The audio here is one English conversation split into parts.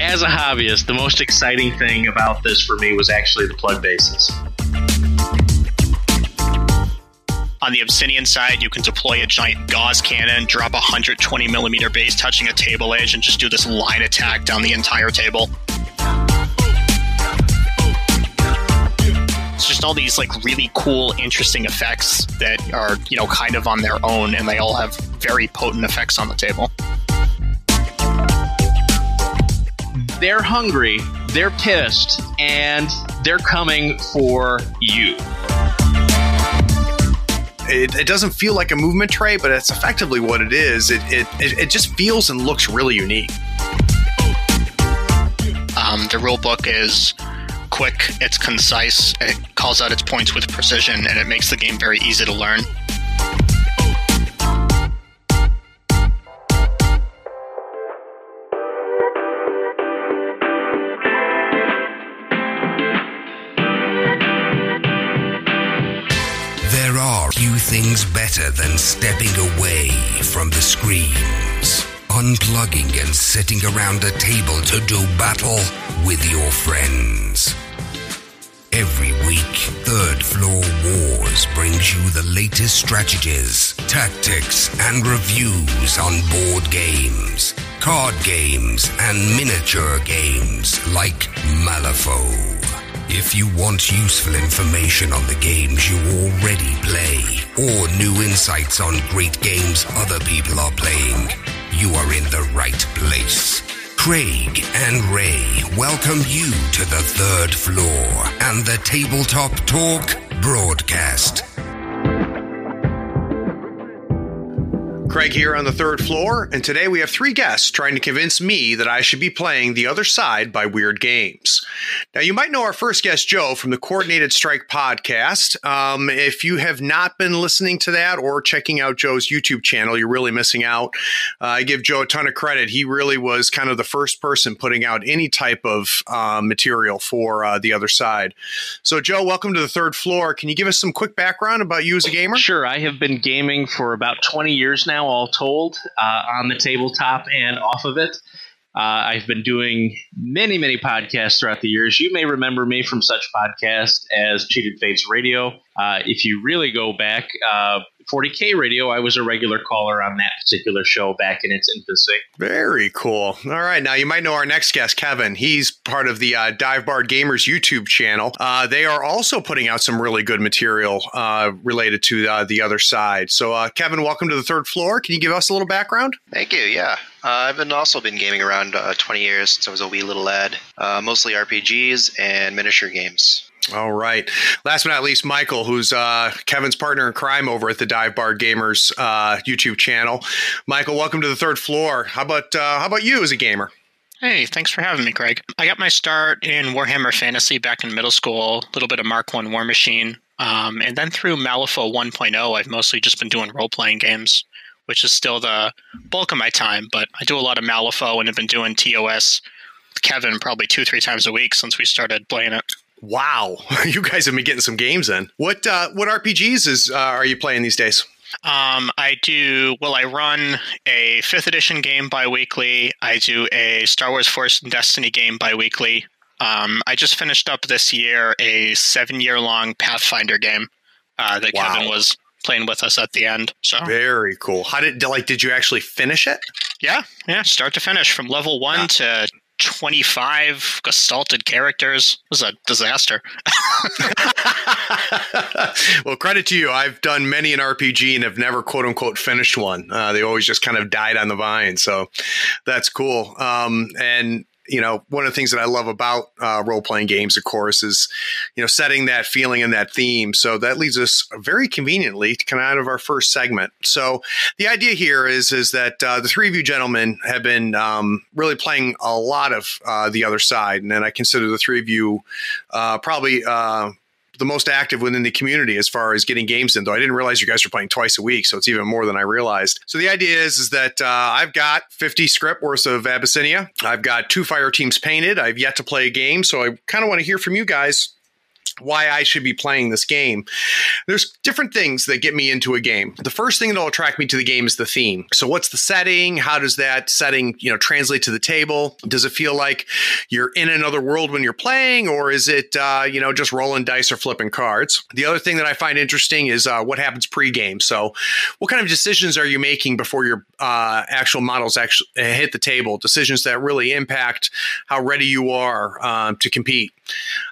As a hobbyist, the most exciting thing about this for me was actually the plug bases. On the Obsidian side, you can deploy a giant Gauss cannon, drop a 120 millimeter base touching a table edge, and just do this line attack down the entire table. All these like really cool, interesting effects that are you know kind of on their own, and they all have very potent effects on the table. They're hungry, they're pissed, and they're coming for you. It, it doesn't feel like a movement tray, but it's effectively what it is. It, it, it, it just feels and looks really unique. Um, the rule book is quick, it's concise, it calls out its points with precision, and it makes the game very easy to learn. There are few things better than stepping away from the screens, unplugging and sitting around a table to do battle with your friends. Every week, Third Floor Wars brings you the latest strategies, tactics, and reviews on board games, card games, and miniature games like Malifaux. If you want useful information on the games you already play, or new insights on great games other people are playing, you are in the right place. Craig and Ray welcome you to the third floor and the Tabletop Talk broadcast. Craig here on the third floor, and today we have three guests trying to convince me that I should be playing The Other Side by Wyrd Games. Now, you might know our first guest, Joe, from the Coordinated Strike podcast. Um, if you have not been listening to that or checking out Joe's YouTube channel, you're really missing out. Uh, I give Joe a ton of credit. He really was kind of the first person putting out any type of uh, material for uh, The Other Side. So, Joe, welcome to the third floor. Can you give us some quick background about you as a gamer? Sure, I have been gaming for about 20 years now, all told, uh, on the tabletop and off of it. Uh, I've been doing many, many podcasts throughout the years. You may remember me from such podcasts as Cheated Fates Radio. Uh, if you really go back, uh, 40K Radio, I was a regular caller on that particular show back in its infancy. Very cool. All right. Now, you might know our next guest, Kevin. He's part of the uh, Dive Bar Gamers YouTube channel. Uh, they are also putting out some really good material uh, related to uh, the other side. So, uh, Kevin, welcome to the third floor. Can you give us a little background? Thank you. Yeah, uh, I've been also been gaming around uh, 20 years since I was a wee little lad. Uh, mostly RPGs and miniature games. All right. Last but not least, Michael, who's uh, Kevin's partner in crime over at the Dive Bar Gamers uh, YouTube channel. Michael, welcome to the third floor. How about uh, how about you as a gamer? Hey, thanks for having me, Craig. I got my start in Warhammer Fantasy back in middle school, a little bit of Mark One Warmachine, um, and then through Malifaux 1.0, I've mostly just been doing role playing games, which is still the bulk of my time. But I do a lot of Malifaux and have been doing TOS Kevin probably two, three times a week since we started playing it. Wow, you guys have been getting some games in. What uh, what RPGs is uh, are you playing these days? Um, I do. Well, I run a fifth edition game biweekly. I do a Star Wars Force and Destiny game biweekly. Um, I just finished up this year a seven year long Pathfinder game uh, that Wow. Kevin was playing with us at the end. So Very cool. How did like did you actually finish it? yeah, yeah, start to finish from level one to twenty five gestalted characters. It was a disaster. well, credit to you. I've done many an RPG and have never quote unquote finished one. Uh, they always just kind of died on the vine. So that's cool. Um, and you know, one of the things that I love about uh, role playing games, of course, is you know setting that feeling and that theme. So that leads us very conveniently to come out of our first segment. So the idea here is is that uh, the three of you gentlemen have been um, really playing a lot of uh, the other side, and then I consider the three of you uh, probably. The most active within the community as far as getting games in. Though I didn't realize you guys were playing twice a week, so it's even more than I realized. So the idea is is that uh, I've got 50 scrip worth of Abyssinia. I've got two fire teams painted. I've yet to play a game, so I kind of want to hear from you guys why I should be playing this game. There's different things that get me into a game. The first thing that'll attract me to the game is the theme. So what's the setting? How does that setting, you know, translate to the table? Does it feel like you're in another world when you're playing or is it uh, you know, just rolling dice or flipping cards? The other thing that I find interesting is uh, what happens pre-game. So what kind of decisions are you making before your uh, actual models actually hit the table? Decisions that really impact how ready you are um, to compete.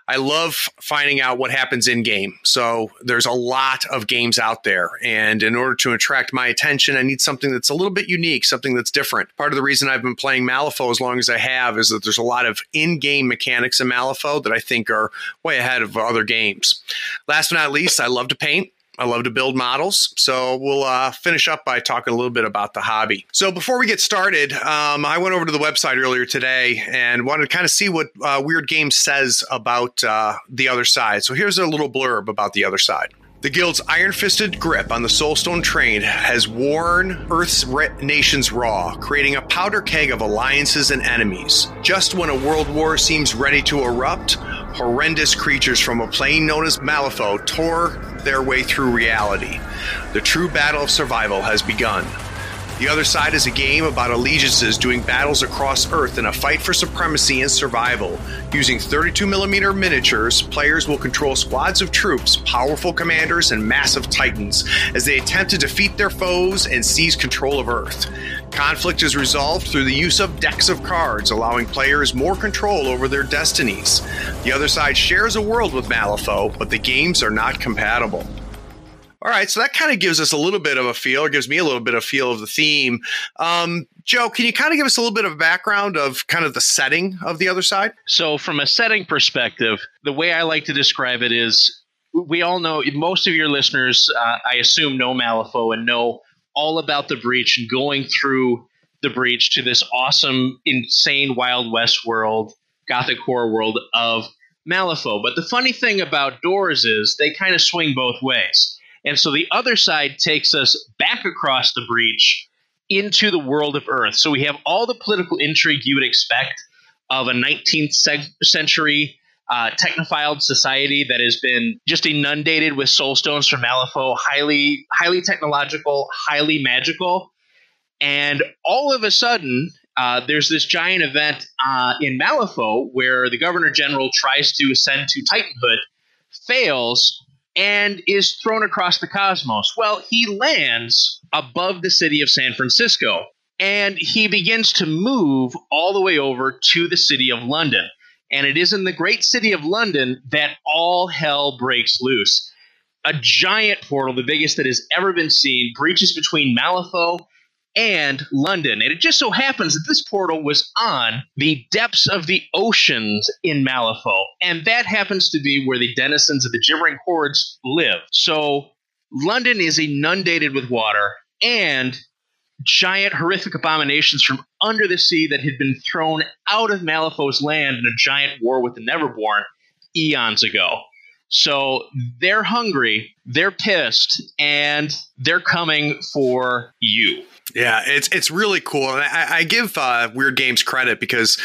I love finding out what happens in game. So there's a lot of games out there. And in order to attract my attention, I need something that's a little bit unique, something that's different. Part of the reason I've been playing Malifaux as long as I have is that there's a lot of in game mechanics in Malifaux that I think are way ahead of other games. Last but not least, I love to paint. I love to build models. So we'll uh, finish up by talking a little bit about the hobby. So before we get started, um, I went over to the website earlier today and wanted to kind of see what uh, Wyrd Games says about uh, the other side. So here's a little blurb about the other side. The Guild's iron fisted grip on the Soulstone train has worn Earth's nations raw, creating a powder keg of alliances and enemies. Just when a world war seems ready to erupt, horrendous creatures from a plane known as Malifaux tore their way through reality. The true battle of survival has begun. The Other Side is a game about allegiances doing battles across Earth in a fight for supremacy and survival. Using 32mm miniatures, players will control squads of troops, powerful commanders, and massive titans as they attempt to defeat their foes and seize control of Earth. Conflict is resolved through the use of decks of cards, allowing players more control over their destinies. The Other Side shares a world with Malifaux, but the games are not compatible. All right, so that kind of gives us a little bit of a feel, or gives me a little bit of feel of the theme. Um, Joe, can you kind of give us a little bit of a background of kind of the setting of the other side? So, from a setting perspective, the way I like to describe it is we all know, most of your listeners, uh, I assume, know Malifaux and know all about the breach and going through the breach to this awesome, insane Wild West world, Gothic horror world of Malifaux. But the funny thing about doors is they kind of swing both ways and so the other side takes us back across the breach into the world of Earth. So we have all the political intrigue you would expect of a 19th century uh, technophile society that has been just inundated with soul stones from Malifaux, highly, highly technological, highly magical. And all of a sudden, uh, there's this giant event uh, in Malifaux where the governor general tries to ascend to Titanhood, fails, and is thrown across the cosmos. Well, he lands above the city of San Francisco and he begins to move all the way over to the city of London. And it is in the great city of London that all hell breaks loose. A giant portal, the biggest that has ever been seen, breaches between Malifaux and London. And it just so happens that this portal was on the depths of the oceans in Malifaux. And that happens to be where the denizens of the Gibbering Hordes live. So London is inundated with water and giant horrific abominations from under the sea that had been thrown out of Malifaux's land in a giant war with the Neverborn eons ago. So they're hungry, they're pissed, and they're coming for you. Yeah, it's it's really cool, and I, I give uh, Wyrd Games credit because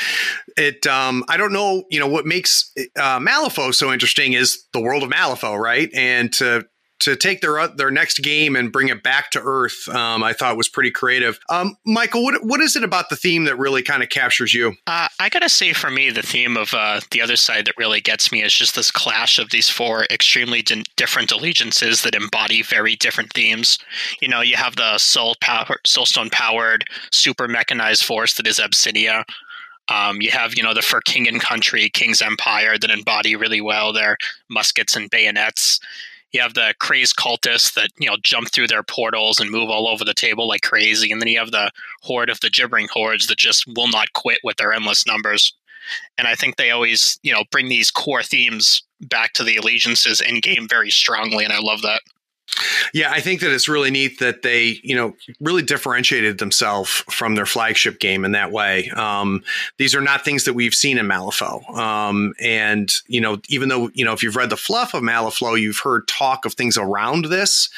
it. Um, I don't know, you know, what makes uh, Malifaux so interesting is the world of Malifaux, right? And to to take their their next game and bring it back to Earth, um, I thought was pretty creative. Um, Michael, what what is it about the theme that really kind of captures you? Uh, I gotta say, for me, the theme of uh, the other side that really gets me is just this clash of these four extremely di- different allegiances that embody very different themes. You know, you have the soul power, soulstone powered, super mechanized force that is Abyssinia. Um, you have, you know, the for king and country, king's empire that embody really well their muskets and bayonets you have the crazed cultists that you know jump through their portals and move all over the table like crazy and then you have the horde of the gibbering hordes that just will not quit with their endless numbers. And i think they always you know bring these core themes back to the allegiances in game very strongly and i love that yeah, I think that it's really neat that they, you know, really differentiated themselves from their flagship game in that way. Um, these are not things that we've seen in Malifaux. Um, and, you know, even though, you know, if you've read the fluff of Malifaux, you've heard talk of things around this.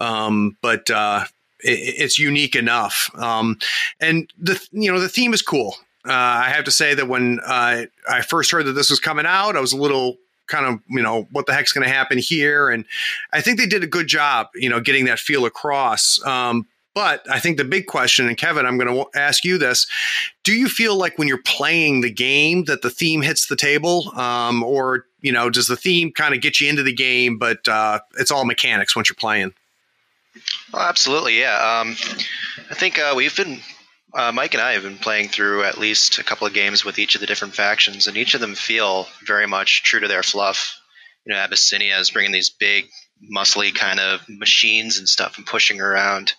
Um, but, uh, it, it's unique enough. Um, and the, you know, the theme is cool. Uh, I have to say that when uh, I first heard that this was coming out, I was a little kind of you know what the heck's going to happen here, and I think they did a good job, you know, getting that feel across. Um, but I think the big question, and Kevin, I'm going to ask you this: Do you feel like when you're playing the game that the theme hits the table, um, or you know, does the theme kind of get you into the game, but uh, it's all mechanics once you're playing? Oh, absolutely, yeah. Um, I think uh, we've been uh, Mike and I have been playing through at least a couple of games with each of the different factions, and each of them feel very much true to their fluff. You know, Abyssinia is bringing these big, muscly kind of machines and stuff and pushing around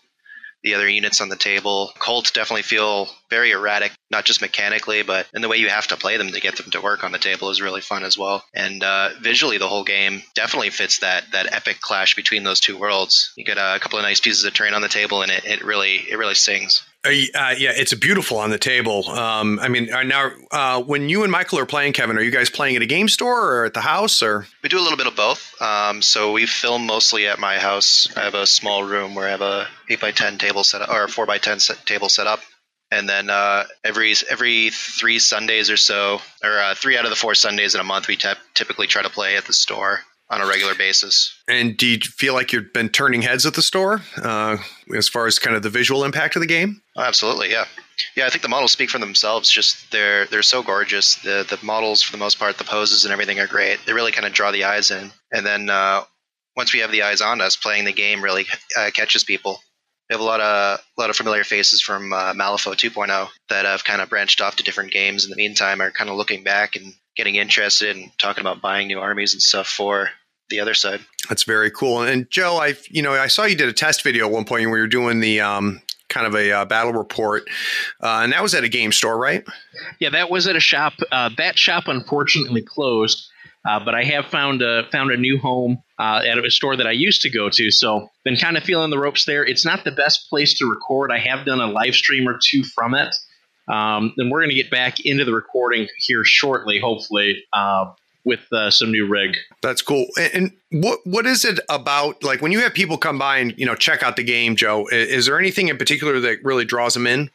the other units on the table. Cults definitely feel very erratic, not just mechanically, but in the way you have to play them to get them to work on the table is really fun as well. And uh, visually, the whole game definitely fits that that epic clash between those two worlds. You get a couple of nice pieces of terrain on the table, and it, it really it really sings. Uh, yeah, it's beautiful on the table. Um, I mean, uh, now uh, when you and Michael are playing, Kevin, are you guys playing at a game store or at the house, or we do a little bit of both? Um, so we film mostly at my house. I have a small room where I have a eight by ten table set up, or four by ten table set up, and then uh, every every three Sundays or so, or uh, three out of the four Sundays in a month, we t- typically try to play at the store on a regular basis. And do you feel like you've been turning heads at the store uh, as far as kind of the visual impact of the game? Oh, absolutely, yeah, yeah. I think the models speak for themselves. Just they're they're so gorgeous. The the models, for the most part, the poses and everything are great. They really kind of draw the eyes in. And then uh, once we have the eyes on us, playing the game really uh, catches people. We have a lot of a lot of familiar faces from uh, Malifaux 2.0 that have kind of branched off to different games. In the meantime, are kind of looking back and getting interested and talking about buying new armies and stuff for the other side. That's very cool. And Joe, I you know I saw you did a test video at one point where you were doing the um, kind of a uh, battle report, uh, and that was at a game store, right? Yeah, that was at a shop. Uh, that shop unfortunately closed. Uh, but I have found a found a new home uh, at a store that I used to go to, so been kind of feeling the ropes there. It's not the best place to record. I have done a live stream or two from it, um, and we're going to get back into the recording here shortly, hopefully. Uh, with uh, some new rig. That's cool. And what what is it about like when you have people come by and you know check out the game, Joe? Is there anything in particular that really draws them in?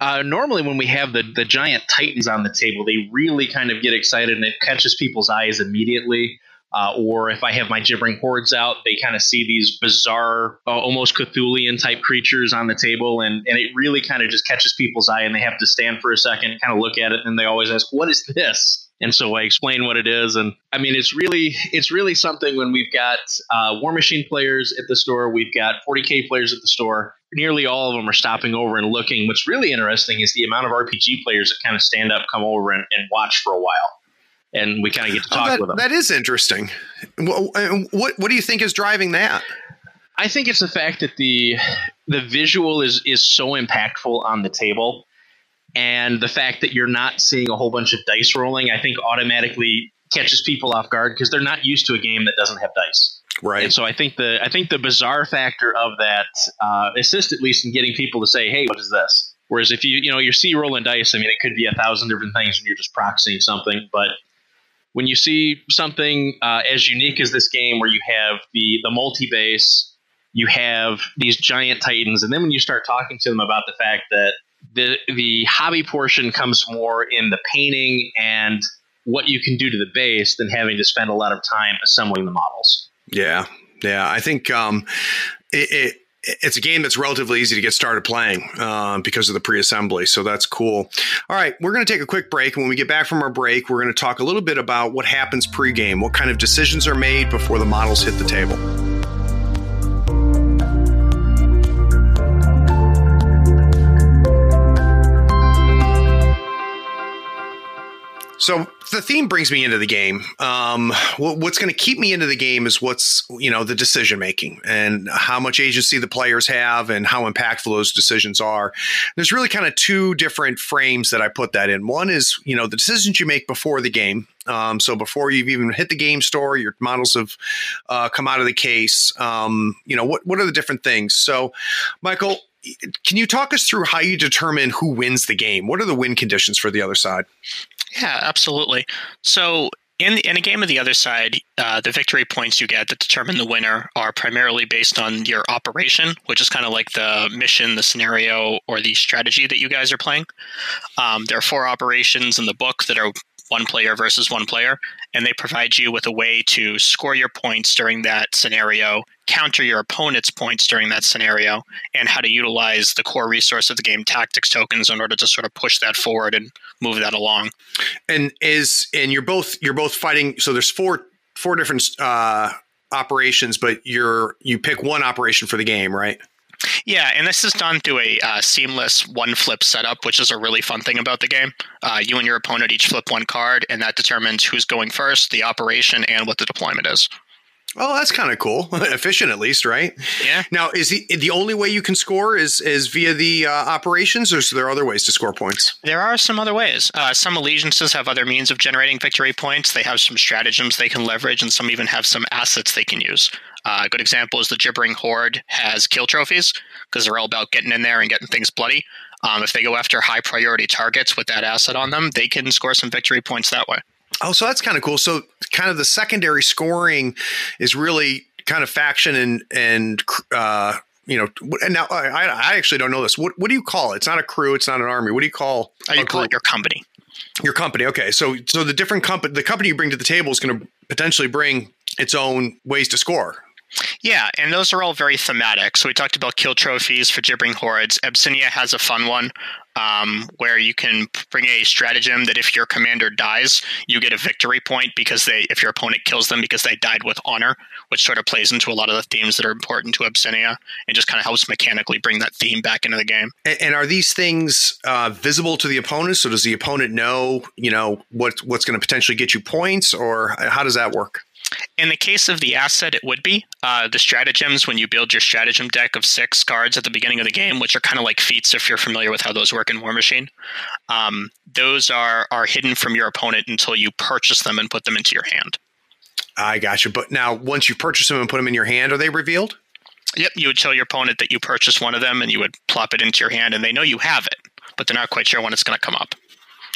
Uh, normally, when we have the the giant titans on the table, they really kind of get excited and it catches people's eyes immediately. Uh, or if I have my gibbering hordes out, they kind of see these bizarre, uh, almost Cthulhian type creatures on the table, and, and it really kind of just catches people's eye, and they have to stand for a second, kind of look at it, and they always ask, "What is this?" And so I explain what it is. And I mean, it's really it's really something when we've got uh, Warmachine players at the store, we've got 40k players at the store. Nearly all of them are stopping over and looking. What's really interesting is the amount of RPG players that kind of stand up, come over, and, and watch for a while. And we kind of get to talk oh, that, with them. That is interesting. What, what what do you think is driving that? I think it's the fact that the the visual is is so impactful on the table and the fact that you're not seeing a whole bunch of dice rolling, I think automatically catches people off guard because they're not used to a game that doesn't have dice. Right. And so I think the I think the bizarre factor of that uh, assists at least in getting people to say, "Hey, what is this?" Whereas if you you know you see rolling dice, I mean, it could be a thousand different things, and you're just proxying something. But when you see something uh, as unique as this game, where you have the the multi base, you have these giant titans, and then when you start talking to them about the fact that the the hobby portion comes more in the painting and what you can do to the base than having to spend a lot of time assembling the models. Yeah, yeah. I think um, it, it it's a game that's relatively easy to get started playing uh, because of the pre-assembly so that's cool. All right. We're going to take a quick break. When we get back from our break we're going to talk a little bit about what happens pre-game what kind of decisions are made before the models hit the table So the theme brings me into the game. Um, what's going to keep me into the game is what's you know the decision making and how much agency the players have and how impactful those decisions are. There's really kind of two different frames that I put that in. One is you know the decisions you make before the game. Um, so before you've even hit the game store, your models have uh, come out of the case. Um, you know what what are the different things? So, Michael, can you talk us through how you determine who wins the game? What are the win conditions for the other side? Yeah, absolutely. So in, the, in a game of the other side, uh, the victory points you get that determine the winner are primarily based on your operation, which is kind of like the mission, the scenario, or the strategy that you guys are playing. Um, there are four operations in the book that are one player versus one player, and they provide you with a way to score your points during that scenario, counter your opponent's points during that scenario, and how to utilize the core resource of the game, tactics tokens, in order to sort of push that forward and move that along. And is and you're both you're both fighting. So there's four four different uh, operations, but you're you pick one operation for the game, right? Yeah, and this is done through a uh, seamless one flip setup, which is a really fun thing about the game. Uh, you and your opponent each flip one card, and that determines who's going first, the operation, and what the deployment is. Oh, that's kind of cool. Efficient, at least, right? Yeah. Now, is the the only way you can score is is via the uh, operations, or is there other ways to score points? There are some other ways. Uh, some allegiances have other means of generating victory points. They have some stratagems they can leverage, and some even have some assets they can use. Uh, a good example is the Gibbering Horde has kill trophies because they're all about getting in there and getting things bloody. Um, if they go after high priority targets with that asset on them, they can score some victory points that way. Oh, so that's kind of cool. So, kind of the secondary scoring is really kind of faction and and uh, you know. And now I, I actually don't know this. What what do you call it? It's not a crew. It's not an army. What do you call? Oh, you call it your company. Your company. Okay, so so the different company, the company you bring to the table is going to potentially bring its own ways to score. Yeah, and those are all very thematic. So we talked about kill trophies for gibbering hordes. Abyssinia has a fun one um, where you can bring a stratagem that if your commander dies, you get a victory point because they, if your opponent kills them because they died with honor, which sort of plays into a lot of the themes that are important to Abyssinia and just kind of helps mechanically bring that theme back into the game. And, and are these things uh, visible to the opponent? So does the opponent know, you know, what what's going to potentially get you points, or how does that work? In the case of the asset, it would be uh, the stratagems when you build your stratagem deck of six cards at the beginning of the game, which are kind of like feats if you're familiar with how those work in Warmachine. Um, those are are hidden from your opponent until you purchase them and put them into your hand. I got you. But now, once you purchase them and put them in your hand, are they revealed? Yep. You would tell your opponent that you purchased one of them, and you would plop it into your hand, and they know you have it, but they're not quite sure when it's going to come up.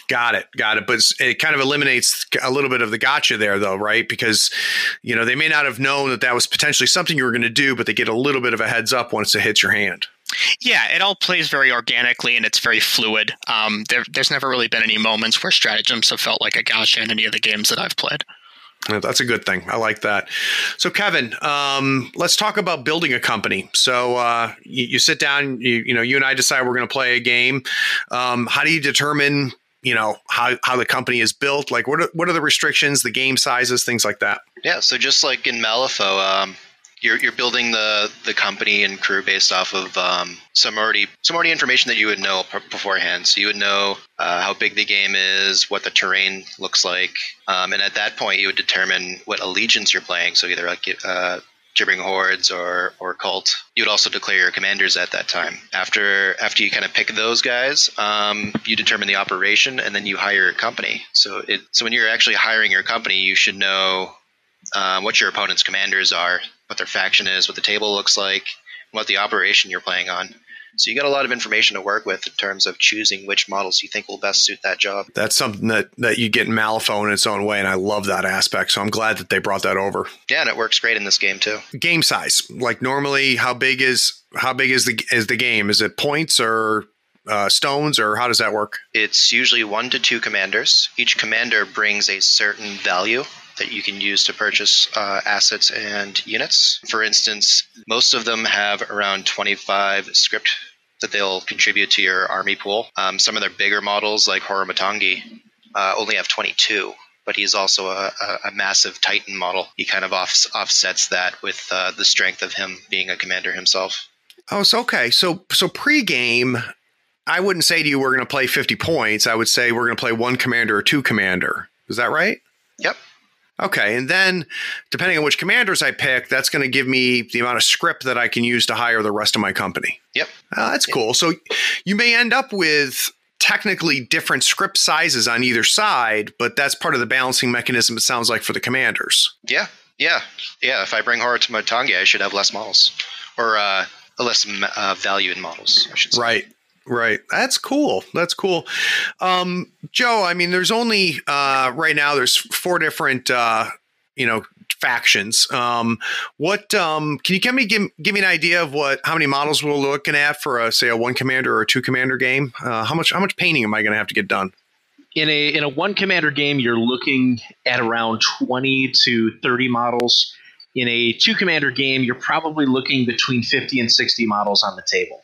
Got it, got it. But it kind of eliminates a little bit of the gotcha there, though, right? Because you know they may not have known that that was potentially something you were going to do, but they get a little bit of a heads up once it hits your hand. Yeah, it all plays very organically and it's very fluid. Um, there, there's never really been any moments where stratagems have felt like a gotcha in any of the games that I've played. That's a good thing. I like that. So, Kevin, um, let's talk about building a company. So, uh, you, you, sit down, you, you know, you and I decide we're going to play a game. Um, how do you determine you know how, how the company is built like what are, what are the restrictions the game sizes things like that yeah so just like in malifaux um, you're, you're building the, the company and crew based off of um, some already some already information that you would know beforehand. So you would know uh, how big the game is, what the terrain looks like, um, and at that point you would determine what allegiance you're playing. So either like uh, gibbering hordes or or cult. You would also declare your commanders at that time. After after you kind of pick those guys, um, you determine the operation, and then you hire a company. So it so when you're actually hiring your company, you should know um, what your opponent's commanders are, what their faction is, what the table looks like, what the operation you're playing on. So you got a lot of information to work with in terms of choosing which models you think will best suit that job. That's something that, that you get in Malifaux in its own way, and I love that aspect. So I'm glad that they brought that over. Yeah, and it works great in this game too. Game size, like normally, how big is how big is the is the game? Is it points or uh, stones, or how does that work? It's usually one to two commanders. Each commander brings a certain value that you can use to purchase uh, assets and units. For instance, most of them have around 25 scrip that they'll contribute to your army pool. Um, some of their bigger models, like Horomatangi, uh, only have 22 but he's also a, a, a, massive Titan model. He kind of off, offsets that with uh, the strength of him being a commander himself. Oh, so okay. So so pre-game, I wouldn't say to you we're going to play 50 points. I would say we're going to play one commander or two commander. Is that right? Yep. Okay, and then depending on which commanders I pick, that's going to give me the amount of scrip that I can use to hire the rest of my company. Yep. Uh, that's yep. cool. So you may end up with technically different scrip sizes on either side, but that's part of the balancing mechanism. It sounds like for the commanders. Yeah, yeah, yeah. If I bring horror to Matangi, I should have less models or uh, less uh, value in models. I should say. Right. Right. That's cool. That's cool. Um, Joe, I mean, there's only uh, right now there's four different uh, you know factions. Um, what um, can you give me give, give me an idea of what how many models we're looking at for a say a one commander or a two commander game? Uh, how much how much painting am I going to have to get done? in a in a one commander game, you're looking at around twenty to thirty models. In a two commander game, you're probably looking between fifty and sixty models on the table.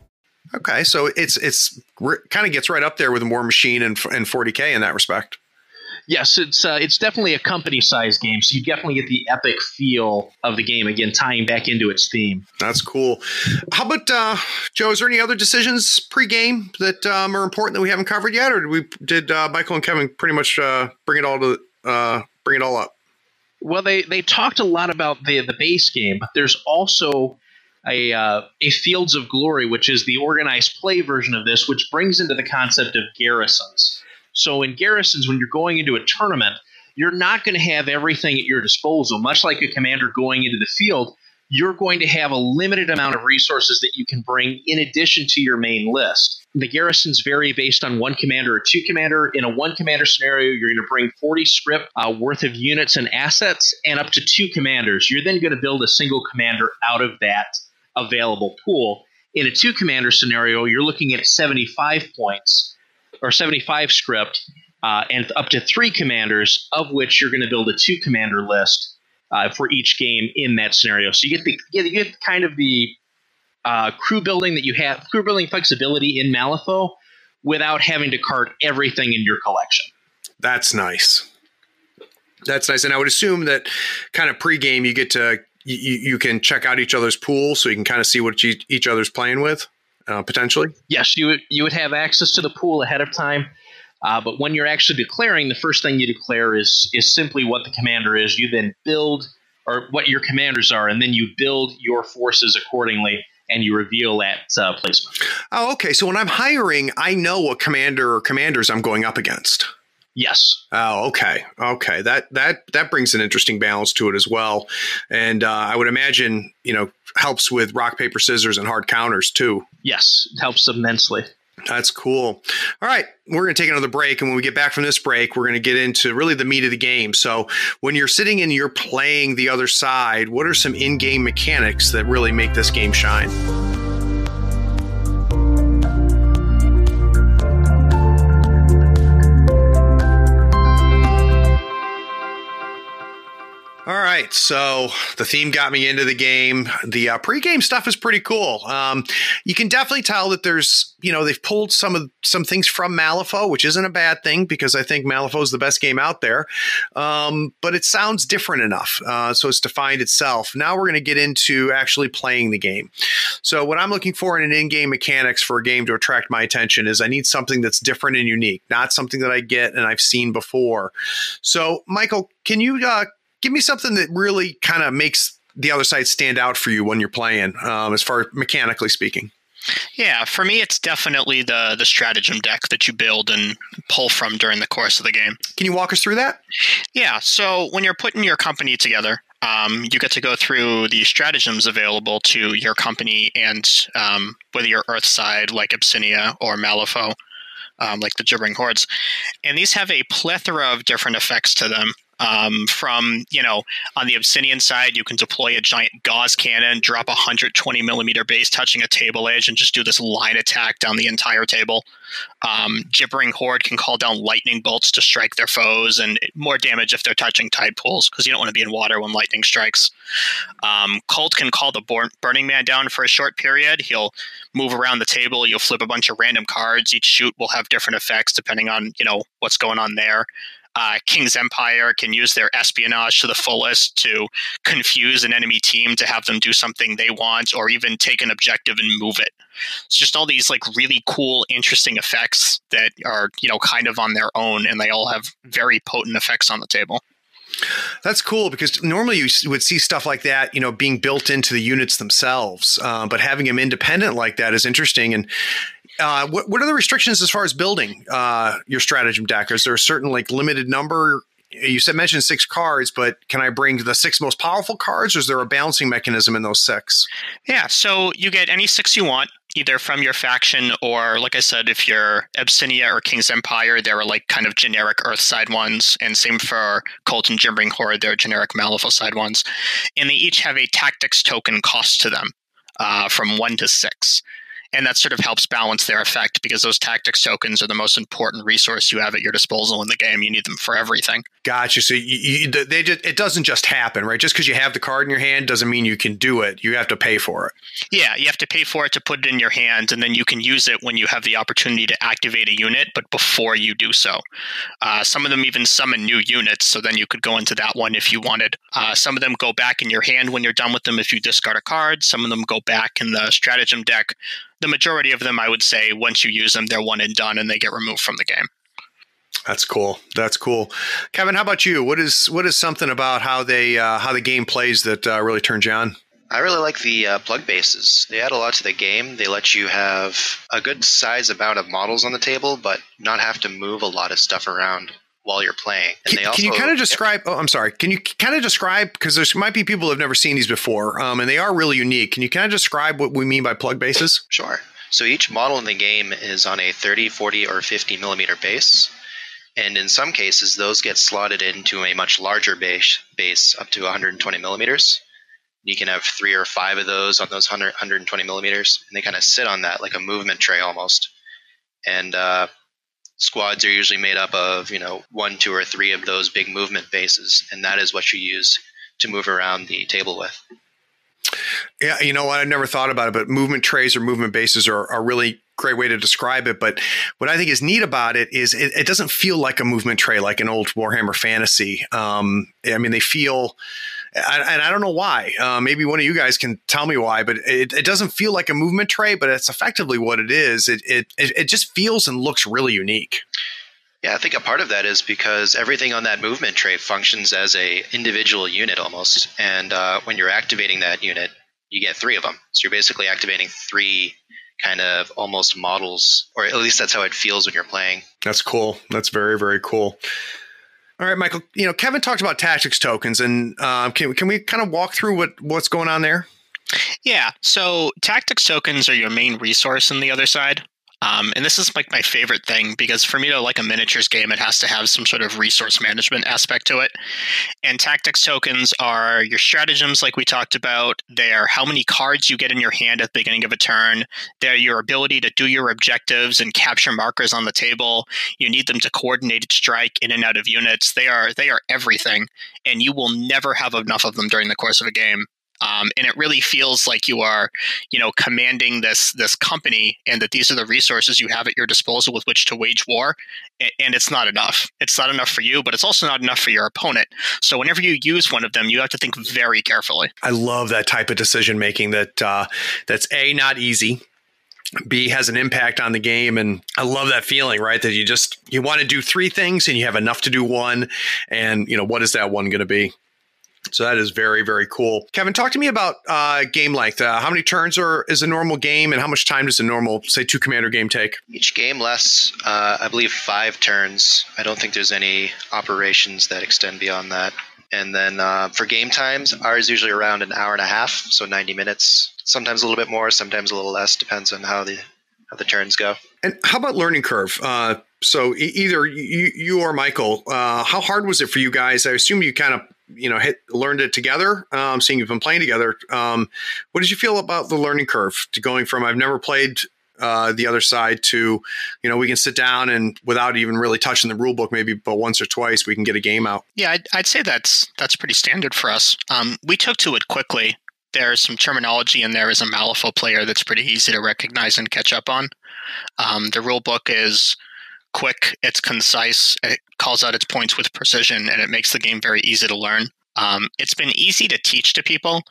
Okay, so it's it's kind of gets right up there with War Machine and and 40k in that respect. Yes, it's uh, it's definitely a company size game, so you definitely get the epic feel of the game. Again, tying back into its theme. That's cool. How about uh, Joe? Is there any other decisions pre-game that um, are important that we haven't covered yet, or did we did uh, Michael and Kevin pretty much uh, bring it all to uh, bring it all up? Well, they they talked a lot about the the base game, but there's also a uh, a Fields of Glory, which is the organized play version of this, which brings into the concept of garrisons. So in garrisons, when you're going into a tournament, you're not going to have everything at your disposal. Much like a commander going into the field, you're going to have a limited amount of resources that you can bring in addition to your main list. The garrisons vary based on one commander or two commander. In a one commander scenario, you're going to bring 40 scrip uh, worth of units and assets, and up to two commanders. You're then going to build a single commander out of that available pool. In a two commander scenario, you're looking at 75 points or 75 scrip uh, and up to three commanders, of which you're going to build a two commander list uh, for each game in that scenario. So you get the you get kind of the uh, crew building that you have, crew building flexibility in Malifaux without having to cart everything in your collection. That's nice. That's nice. And I would assume that kind of pregame you get to you, you can check out each other's pool so you can kind of see what each, each other's playing with uh, potentially. Yes, you would, you would have access to the pool ahead of time. Uh, but when you're actually declaring, the first thing you declare is is simply what the commander is. You then build or what your commanders are, and then you build your forces accordingly, and you reveal that uh, placement. Oh, okay. So when I'm hiring, I know what commander or commanders I'm going up against. Yes. Oh, okay, okay. That that that brings an interesting balance to it as well, and uh, I would imagine you know helps with rock paper scissors and hard counters too. Yes, it helps immensely. That's cool. All right, we're going to take another break, and when we get back from this break, we're going to get into really the meat of the game. So, when you're sitting and you're playing the other side, what are some in-game mechanics that really make this game shine? All right, so the theme got me into the game. The uh, pregame stuff is pretty cool. Um, you can definitely tell that there's, you know, they've pulled some of some things from Malifaux, which isn't a bad thing because I think Malifaux is the best game out there. Um, but it sounds different enough, uh, so it's defined itself. Now we're going to get into actually playing the game. So what I'm looking for in an in-game mechanics for a game to attract my attention is I need something that's different and unique, not something that I get and I've seen before. So Michael, can you uh, give me something that really kind of makes the other side stand out for you when you're playing, um, as far as mechanically speaking. Yeah, for me, it's definitely the the stratagem deck that you build and pull from during the course of the game. Can you walk us through that? Yeah, so when you're putting your company together, um, you get to go through the stratagems available to your company and um, whether you're Earth side like Abyssinia or Malifaux, um, like the Gibbering Hordes, and these have a plethora of different effects to them. Um, from you know, on the Abyssinian side, you can deploy a giant Gauss cannon, drop a 120 millimeter base touching a table edge, and just do this line attack down the entire table. Um, Gibbering Horde can call down lightning bolts to strike their foes, and more damage if they're touching tide pools because you don't want to be in water when lightning strikes. Um, Cult can call the Burning Man down for a short period. He'll move around the table. You'll flip a bunch of random cards. Each shoot will have different effects depending on you know what's going on there uh, King's Empire can use their espionage to the fullest to confuse an enemy team to have them do something they want or even take an objective and move it. It's just all these like really cool, interesting effects that are, you know, kind of on their own and they all have very potent effects on the table. That's cool because normally you would see stuff like that, you know, being built into the units themselves. Uh, but having them independent like that is interesting. And uh, what, what are the restrictions as far as building uh, your stratagem deck? Is there a certain like limited number? You said mentioned six cards, but can I bring the six most powerful cards, or is there a balancing mechanism in those six? Yeah, so you get any six you want either from your faction or, like I said, if you're Abyssinia or King's Empire, there are like kind of generic Earthside ones, and same for Cult and Gibbering Horde, they're generic Malifaux side ones, and they each have a tactics token cost to them uh, from one to six and that sort of helps balance their effect because those tactics tokens are the most important resource you have at your disposal in the game. You need them for everything. Gotcha. So you, you, they just, it doesn't just happen, right? Just because you have the card in your hand doesn't mean you can do it. You have to pay for it. Yeah, you have to pay for it to put it in your hand, and then you can use it when you have the opportunity to activate a unit, but before you do so. Uh, some of them even summon new units, so then you could go into that one if you wanted. Uh, some of them go back in your hand when you're done with them if you discard a card. Some of them go back in the stratagem deck the majority of them, I would say, once you use them, they're one and done, and they get removed from the game. That's cool. That's cool, Kevin. How about you? What is what is something about how they uh, how the game plays that uh, really turns you on? I really like the uh, plug bases. They add a lot to the game. They let you have a good size amount of models on the table, but not have to move a lot of stuff around while you're playing. And can, also, can you kind of describe? Oh, I'm sorry. Can you kind of describe because there might be people who have never seen these before, um, and they are really unique. Can you kind of describe what we mean by plug bases? Sure. So each model in the game is on a 30, 40, or 50 millimeter base. And in some cases, those get slotted into a much larger base, base up to 120 millimeters. You can have three or five of those on those 100, 120 millimeters, and they kind of sit on that like a movement tray almost. And uh, squads are usually made up of you know one, two, or three of those big movement bases, and that is what you use to move around the table with. Yeah, you know what? I never thought about it, but movement trays or movement bases are, are really great way to describe it. But what I think is neat about it is it, it doesn't feel like a movement tray like an old Warhammer Fantasy. Um, I mean, they feel and I don't know why. Uh, maybe one of you guys can tell me why, but it, it, doesn't feel like a movement tray, but it's effectively what it is. It, it it just feels and looks really unique. Yeah, I think a part of that is because everything on that movement tray functions as a individual unit almost, and uh, when you're activating that unit, you get three of them. So you're basically activating three kind of almost models, or at least that's how it feels when you're playing. That's cool. That's very very cool. All right, Michael. You know, Kevin talked about tactics tokens, and uh, can can we kind of walk through what what's going on there? Yeah. So tactics tokens are your main resource in the other side. Um, and this is like my favorite thing because for me to like a miniatures game, it has to have some sort of resource management aspect to it. And tactics tokens are your stratagems, like we talked about. They are how many cards you get in your hand at the beginning of a turn. They're your ability to do your objectives and capture markers on the table. You need them to coordinate strike in and out of units. They are they are everything, and you will never have enough of them during the course of a game. Um, and it really feels like you are, you know, commanding this this company, and that these are the resources you have at your disposal with which to wage war. And it's not enough. It's not enough for you, but it's also not enough for your opponent. So whenever you use one of them, you have to think very carefully. I love that type of decision making. That uh, that's a not easy. B has an impact on the game. And I love that feeling, right? That you just, you want to do three things and you have enough to do one. And, you know, what is that one going to be? So that is very very cool. Kevin, talk to me about uh, game length. Uh, how many turns are is a normal game, and how much time does a normal say two commander game take? Each game lasts, uh, I believe, five turns. I don't think there's any operations that extend beyond that. And then uh, for game times, ours usually around an hour and a half, so 90 minutes. Sometimes a little bit more, sometimes a little less, depends on how the how the turns go. And how about learning curve? Uh, so e- either you, you or Michael, uh, how hard was it for you guys? I assume you kind of you know hit, learned it together um, seeing you've been playing together. Um, what did you feel about the learning curve to going from i've never played uh, the other side to you know we can sit down and without even really touching the rule book maybe but once or twice we can get a game out. Yeah i'd, I'd say that's that's pretty standard for us. Um, we took to it quickly. There's some terminology in there as a malifaux player that's pretty easy to recognize and catch up on. Um, the rule book is quick, it's concise, it calls out its points with precision, and it makes the game very easy to learn. Um, it's been easy to teach to people.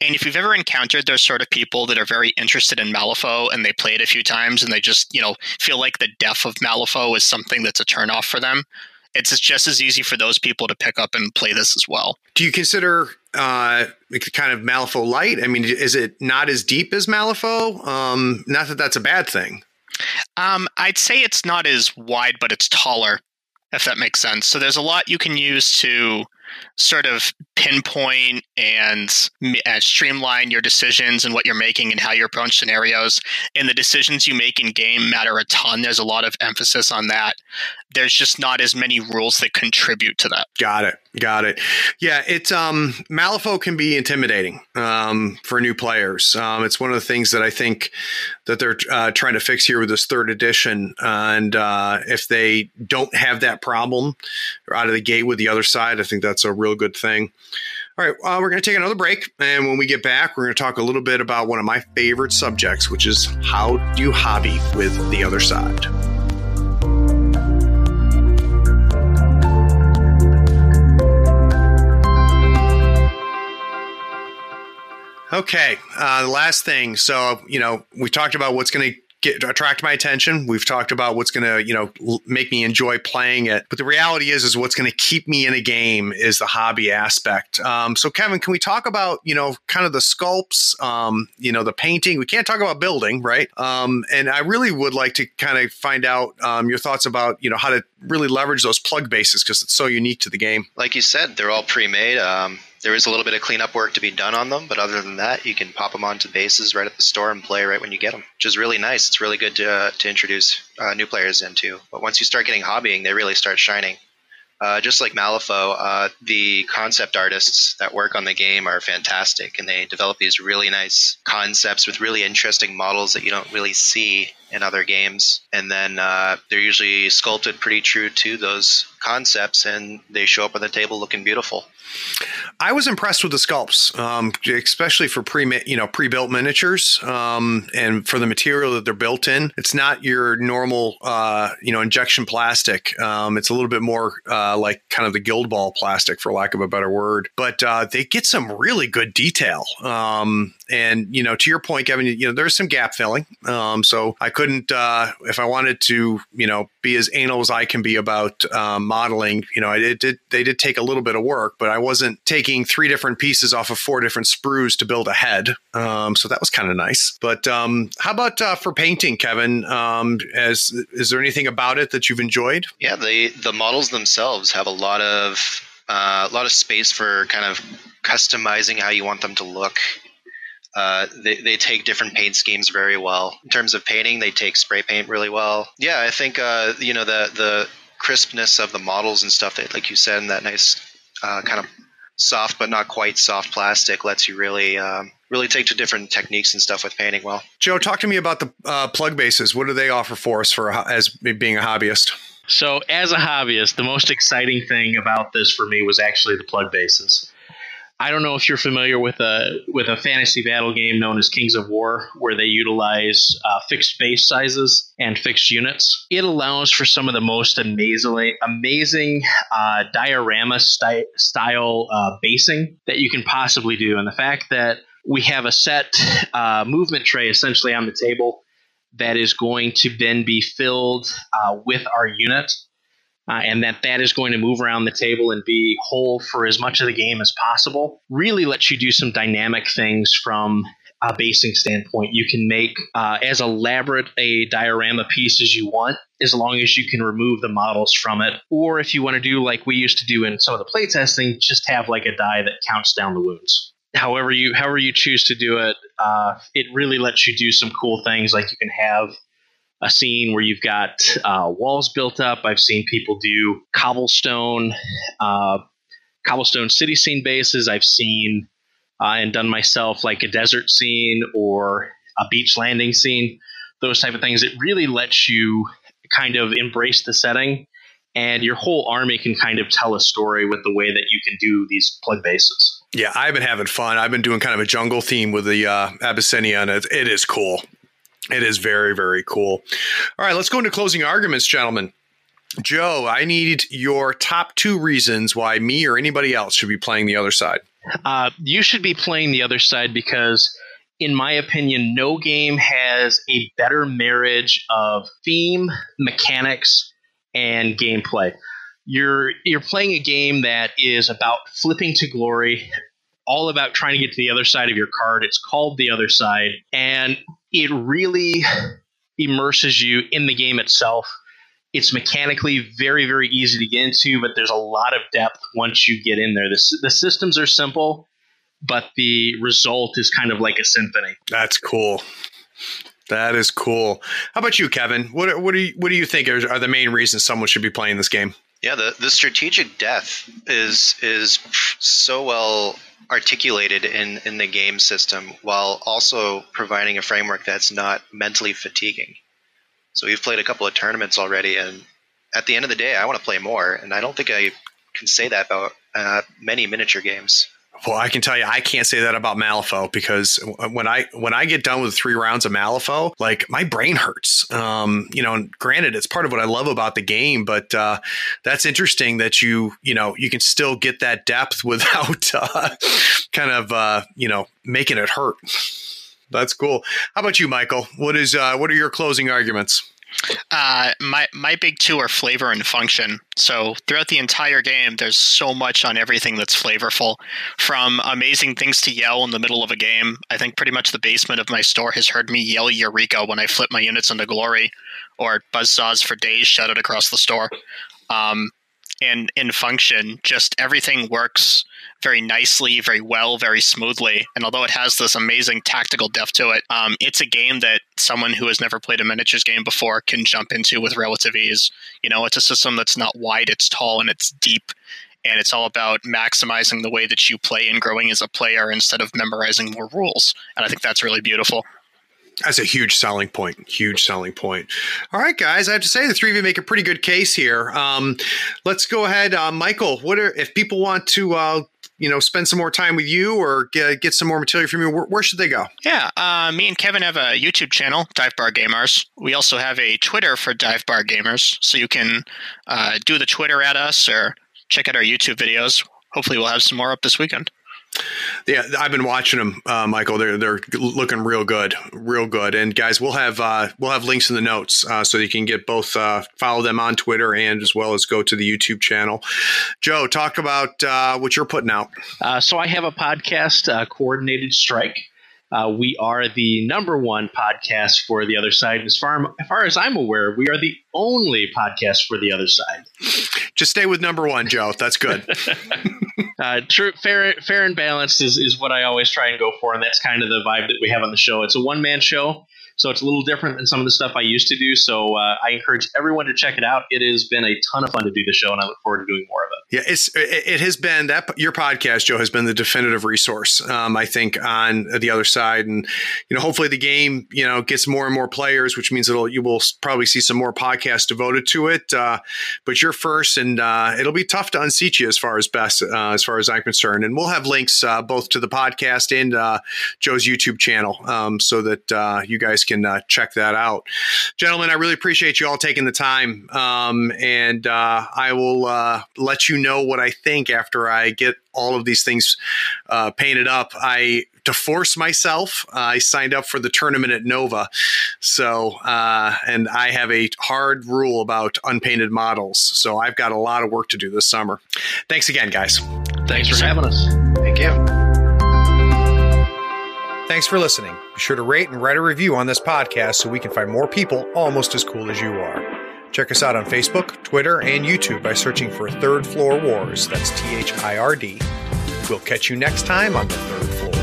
And if you've ever encountered those sort of people that are very interested in Malifaux and they play it a few times and they just, you know, feel like the death of Malifaux is something that's a turnoff for them, it's just as easy for those people to pick up and play this as well. Do you consider uh, kind of Malifaux light? I mean, is it not as deep as Malifaux? Um, not that that's a bad thing. Um, I'd say it's not as wide, but it's taller, if that makes sense. So there's a lot you can use to sort of pinpoint and uh, streamline your decisions and what you're making and how you approach scenarios. And the decisions you make in game matter a ton. There's a lot of emphasis on that. There's just not as many rules that contribute to that. Got it. Got it. Yeah, it's um Malifaux can be intimidating um, for new players. Um, it's one of the things that I think that they're uh, trying to fix here with this third edition. and uh, if they don't have that problem out of the gate with the other side, I think that's a real good thing. All right, uh, we're going to take another break. And when we get back, we're going to talk a little bit about one of my favorite subjects, which is how do you hobby with the other side? Okay, uh, the last thing. So, you know, we talked about what's going to get attract my attention. We've talked about what's going to, you know, make me enjoy playing it. But the reality is, is what's going to keep me in a game is the hobby aspect. Um, so, Kevin, can we talk about, you know, kind of the sculpts, um, you know, the painting? We can't talk about building, right? Um, and I really would like to kind of find out um, your thoughts about, you know, how to really leverage those plug bases because it's so unique to the game. Like you said, they're all pre-made. Um, there is a little bit of cleanup work to be done on them, but other than that, you can pop them onto bases right at the store and play right when you get them, which is really nice. It's really good to, uh, to introduce uh, new players into. But once you start getting hobbying, they really start shining. Uh, just like Malifaux, uh, the concept artists that work on the game are fantastic, and they develop these really nice concepts with really interesting models that you don't really see in other games. And then uh, they're usually sculpted pretty true to those concepts, and they show up on the table looking beautiful. I was impressed with the sculpts, um, especially for pre you know pre built miniatures, um, and for the material that they're built in. It's not your normal uh, you know injection plastic. Um, it's a little bit more uh, like kind of the guild ball plastic, for lack of a better word. But uh, they get some really good detail. Um, and you know, to your point, Kevin, you know, there's some gap filling. Um, so I couldn't, uh, if I wanted to, you know, be as anal as I can be about um, modeling. You know, it did they did take a little bit of work, but I wasn't taking three different pieces off of four different sprues to build a head. Um, so that was kind of nice. But um, how about uh, for painting, Kevin? Um, as is there anything about it that you've enjoyed? Yeah, the the models themselves have a lot of uh, a lot of space for kind of customizing how you want them to look uh, they, they take different paint schemes very well. In terms of painting, they take spray paint really well. Yeah, I think uh, you know the the crispness of the models and stuff that, like you said, and that nice uh, kind of soft but not quite soft plastic lets you really um, really take to different techniques and stuff with painting well. Joe, talk to me about the uh, plug bases. What do they offer for us for as being a hobbyist? So, as a hobbyist, the most exciting thing about this for me was actually the plug bases. I don't know if you're familiar with a with a fantasy battle game known as Kings of War, where they utilize uh, fixed base sizes and fixed units. It allows for some of the most amazing amazing uh, diorama sty- style uh, basing that you can possibly do, and the fact that we have a set uh, movement tray essentially on the table that is going to then be filled uh, with our unit uh, and that that is going to move around the table and be whole for as much of the game as possible really lets you do some dynamic things from a basing standpoint. You can make uh, as elaborate a diorama piece as you want, as long as you can remove the models from it. Or if you want to do like we used to do in some of the playtesting, just have like a die that counts down the wounds. However you however you choose to do it, uh, it really lets you do some cool things. Like you can have a scene where you've got uh, walls built up. I've seen people do cobblestone, uh, cobblestone city scene bases. I've seen uh, and done myself like a desert scene or a beach landing scene. Those type of things. It really lets you kind of embrace the setting, and your whole army can kind of tell a story with the way that you can do these plug bases. Yeah, I've been having fun. I've been doing kind of a jungle theme with the uh, Abyssinia, and it, it is cool. It is very, very cool. All right, let's go into closing arguments, gentlemen. Joe, I need your top two reasons why me or anybody else should be playing the other side. Uh, you should be playing the other side because, in my opinion, no game has a better marriage of theme, mechanics, and gameplay. you're you're playing a game that is about flipping to glory, all about trying to get to the other side of your card. It's called The Other Side, and it really immerses you in the game itself. It's mechanically very, very easy to get into, but there's a lot of depth once you get in there. The, the systems are simple, but the result is kind of like a symphony. That's cool. That is cool. How about you, Kevin? What what do you what do you think are, are the main reasons someone should be playing this game? Yeah, the, the strategic depth is is so well articulated in, in the game system while also providing a framework that's not mentally fatiguing. So we've played a couple of tournaments already, and at the end of the day, I want to play more, and I don't think I can say that about uh, many miniature games. Well, I can tell you, I can't say that about Malifaux because when I when I get done with three rounds of Malifaux, like my brain hurts. Um, you know, and granted, it's part of what I love about the game, but uh, that's interesting that you you know you can still get that depth without uh, kind of uh, you know making it hurt. That's cool. How about you, Michael? What is uh, what are your closing arguments? Uh, my my big two are flavor and function. So throughout the entire game, there's so much on everything that's flavorful. From amazing things to yell in the middle of a game. I think pretty much the basement of my store has heard me yell Eureka when I flip my units into glory, or buzz saws for days shouted across the store. Um, and in function, just everything works very nicely, very well, very smoothly. And although it has this amazing tactical depth to it, um, it's a game that someone who has never played a miniatures game before can jump into with relative ease. You know, it's a system that's not wide, it's tall, and it's deep. And it's all about maximizing the way that you play and growing as a player instead of memorizing more rules. And I think that's really beautiful. That's a huge selling point. Huge selling point. All right, guys. I have to say the three of you make a pretty good case here. Um, let's go ahead, uh, Michael. What are if people want to uh, you know, spend some more time with you or get, get some more material from you, where, where should they go? Yeah, uh, me and Kevin have a YouTube channel, Dive Bar Gamers. We also have a Twitter for Dive Bar Gamers, so you can uh, do the Twitter at us or check out our YouTube videos. Hopefully, we'll have some more up this weekend. Yeah, I've been watching them, uh, Michael. They're they're looking real good, real good. And guys, we'll have uh, we'll have links in the notes uh, so you can get both uh, follow them on Twitter and as well as go to the YouTube channel. Joe, talk about uh, what you're putting out. Uh, so I have a podcast, Coordinated Strike. We are the number one podcast for the other side. As far, as far as I'm aware, we are the only podcast for the other side. Just stay with number one, Joe. That's good. uh, true, fair, fair and balanced is, is what I always try and go for, and that's kind of the vibe that we have on the show. It's a one man show, so it's a little different than some of the stuff I used to do. So uh, I encourage everyone to check it out. It has been a ton of fun to do the show, and I look forward to doing more of it. Yeah, it's it has been that your podcast, Joe, has been the definitive resource. Um, I think on the other side, and you know, hopefully the game you know gets more and more players, which means it'll you will probably see some more podcasts devoted to it. Uh, but you're first, and uh, it'll be tough to unseat you as far as best uh, as far as I'm concerned. And we'll have links uh, both to the podcast and uh, Joe's YouTube channel, um, so that you guys can check that out, gentlemen. I really appreciate you all taking the time, um, and I will let you know what I think after I get all of these things uh, painted up. I to force myself, uh, I signed up for the tournament at Nova. So, uh, and I have a hard rule about unpainted models. So I've got a lot of work to do this summer. Thanks again, guys. Thanks for having us. Thank you. Thanks for listening. Be sure to rate and write a review on this podcast so we can find more people almost as cool as you are. Check us out on Facebook, Twitter, and YouTube by searching for Third Floor Wars. That's T H I R D. We'll catch you next time on the Third